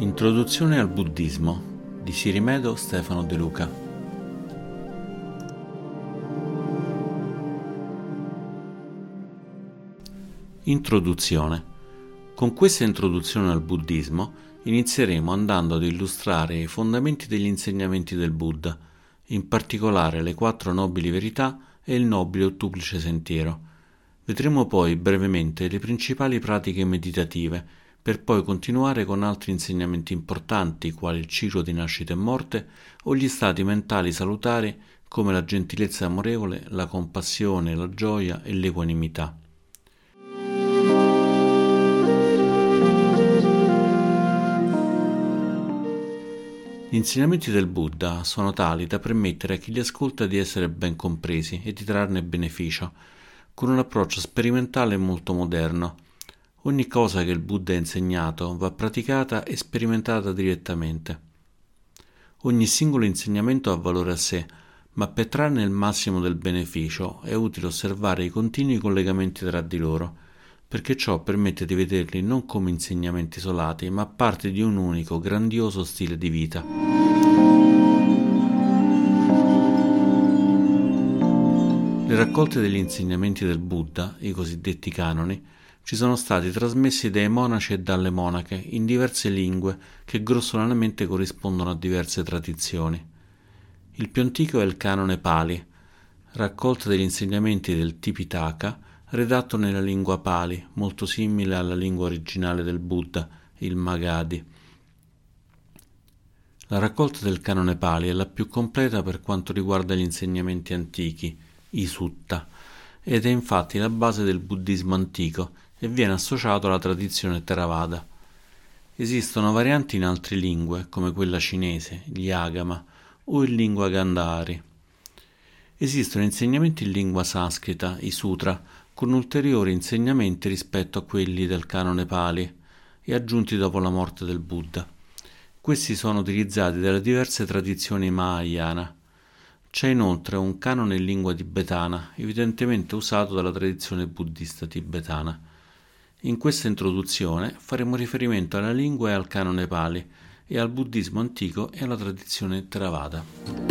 Introduzione al buddismo di Sirimedo Stefano De Luca. Introduzione. Con questa introduzione al buddismo inizieremo andando ad illustrare i fondamenti degli insegnamenti del Buddha, in particolare le quattro nobili verità e il nobile ottuplice sentiero. Vedremo poi brevemente le principali pratiche meditative per poi continuare con altri insegnamenti importanti quali il ciclo di nascita e morte o gli stati mentali salutari come la gentilezza amorevole, la compassione, la gioia e l'equanimità. Gli insegnamenti del Buddha sono tali da permettere a chi li ascolta di essere ben compresi e di trarne beneficio, con un approccio sperimentale molto moderno, Ogni cosa che il Buddha ha insegnato va praticata e sperimentata direttamente. Ogni singolo insegnamento ha valore a sé, ma per trarne il massimo del beneficio è utile osservare i continui collegamenti tra di loro, perché ciò permette di vederli non come insegnamenti isolati, ma parte di un unico, grandioso stile di vita. Le raccolte degli insegnamenti del Buddha, i cosiddetti canoni, ci sono stati trasmessi dai monaci e dalle monache in diverse lingue che grossolanamente corrispondono a diverse tradizioni. Il più antico è il canone Pali, raccolta degli insegnamenti del Tipitaka, redatto nella lingua Pali, molto simile alla lingua originale del Buddha, il Magadhi. La raccolta del canone Pali è la più completa per quanto riguarda gli insegnamenti antichi, i Sutta, ed è infatti la base del buddismo antico e viene associato alla tradizione Theravada. Esistono varianti in altre lingue, come quella cinese, gli Agama, o in lingua Gandhari. Esistono insegnamenti in lingua sanscrita, i sutra, con ulteriori insegnamenti rispetto a quelli del canone Pali e aggiunti dopo la morte del Buddha. Questi sono utilizzati dalle diverse tradizioni Mahayana. C'è inoltre un canone in lingua tibetana, evidentemente usato dalla tradizione buddista tibetana. In questa introduzione faremo riferimento alla lingua e al canone Pali e al buddismo antico e alla tradizione Theravada.